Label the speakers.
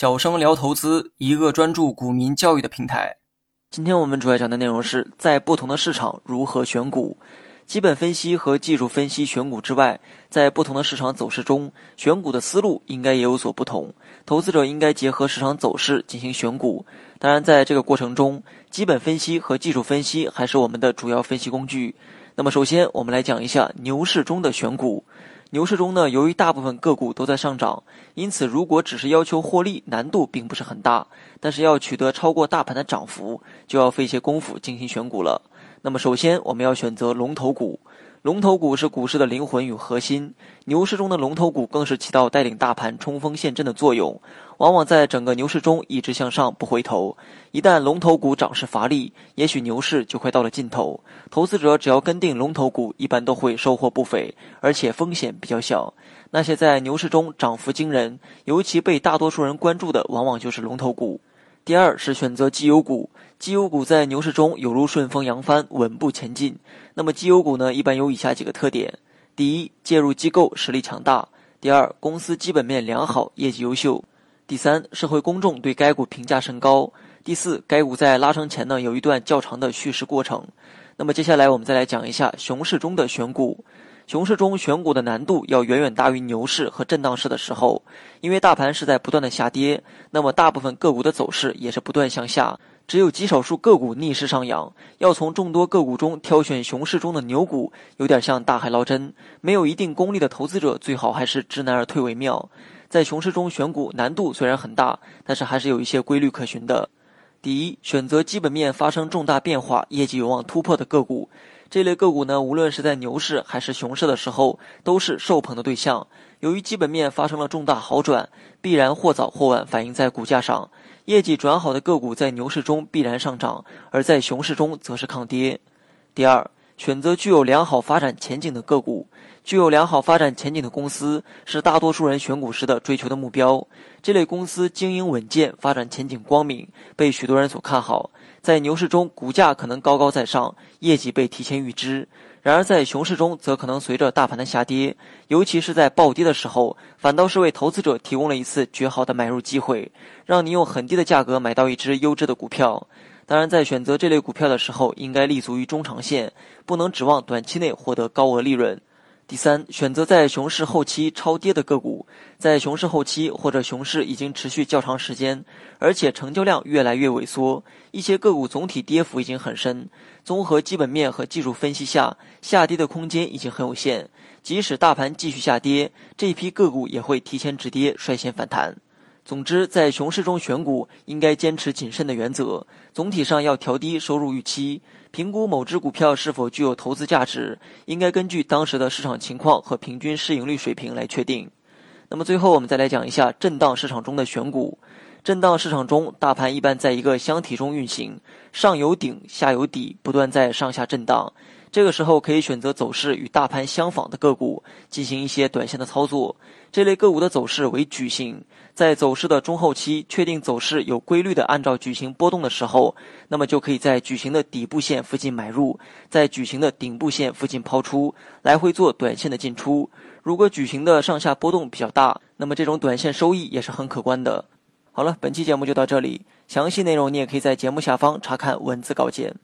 Speaker 1: 小生聊投资，一个专注股民教育的平台。今天我们主要讲的内容是在不同的市场如何选股。基本分析和技术分析选股之外，在不同的市场走势中，选股的思路应该也有所不同。投资者应该结合市场走势进行选股。当然，在这个过程中，基本分析和技术分析还是我们的主要分析工具。那么，首先我们来讲一下牛市中的选股。牛市中呢，由于大部分个股都在上涨，因此如果只是要求获利，难度并不是很大。但是要取得超过大盘的涨幅，就要费些功夫进行选股了。那么首先我们要选择龙头股。龙头股是股市的灵魂与核心，牛市中的龙头股更是起到带领大盘冲锋陷阵的作用，往往在整个牛市中一直向上不回头。一旦龙头股涨势乏力，也许牛市就快到了尽头。投资者只要跟定龙头股，一般都会收获不菲，而且风险比较小。那些在牛市中涨幅惊人，尤其被大多数人关注的，往往就是龙头股。第二是选择绩优股。绩优股在牛市中有如顺风扬帆，稳步前进。那么绩优股呢，一般有以下几个特点：第一，介入机构实力强大；第二，公司基本面良好，业绩优秀；第三，社会公众对该股评价甚高；第四，该股在拉升前呢有一段较长的蓄势过程。那么接下来我们再来讲一下熊市中的选股。熊市中选股的难度要远远大于牛市和震荡市的时候，因为大盘是在不断的下跌，那么大部分个股的走势也是不断向下。只有极少数个股逆势上扬，要从众多个股中挑选熊市中的牛股，有点像大海捞针。没有一定功力的投资者，最好还是知难而退为妙。在熊市中选股难度虽然很大，但是还是有一些规律可循的。第一，选择基本面发生重大变化、业绩有望突破的个股。这类个股呢，无论是在牛市还是熊市的时候，都是受捧的对象。由于基本面发生了重大好转，必然或早或晚反映在股价上。业绩转好的个股在牛市中必然上涨，而在熊市中则是抗跌。第二，选择具有良好发展前景的个股。具有良好发展前景的公司是大多数人选股时的追求的目标。这类公司经营稳健，发展前景光明，被许多人所看好。在牛市中，股价可能高高在上，业绩被提前预知。然而，在熊市中，则可能随着大盘的下跌，尤其是在暴跌的时候，反倒是为投资者提供了一次绝好的买入机会，让你用很低的价格买到一只优质的股票。当然，在选择这类股票的时候，应该立足于中长线，不能指望短期内获得高额利润。第三，选择在熊市后期超跌的个股，在熊市后期或者熊市已经持续较长时间，而且成交量越来越萎缩，一些个股总体跌幅已经很深，综合基本面和技术分析下，下跌的空间已经很有限。即使大盘继续下跌，这一批个股也会提前止跌，率先反弹。总之，在熊市中选股，应该坚持谨慎的原则。总体上要调低收入预期，评估某只股票是否具有投资价值，应该根据当时的市场情况和平均市盈率水平来确定。那么最后，我们再来讲一下震荡市场中的选股。震荡市场中，大盘一般在一个箱体中运行，上有顶，下有底，不断在上下震荡。这个时候可以选择走势与大盘相仿的个股，进行一些短线的操作。这类个股的走势为矩形，在走势的中后期确定走势有规律的按照矩形波动的时候，那么就可以在矩形的底部线附近买入，在矩形的顶部线附近抛出，来回做短线的进出。如果矩形的上下波动比较大，那么这种短线收益也是很可观的。好了，本期节目就到这里，详细内容你也可以在节目下方查看文字稿件。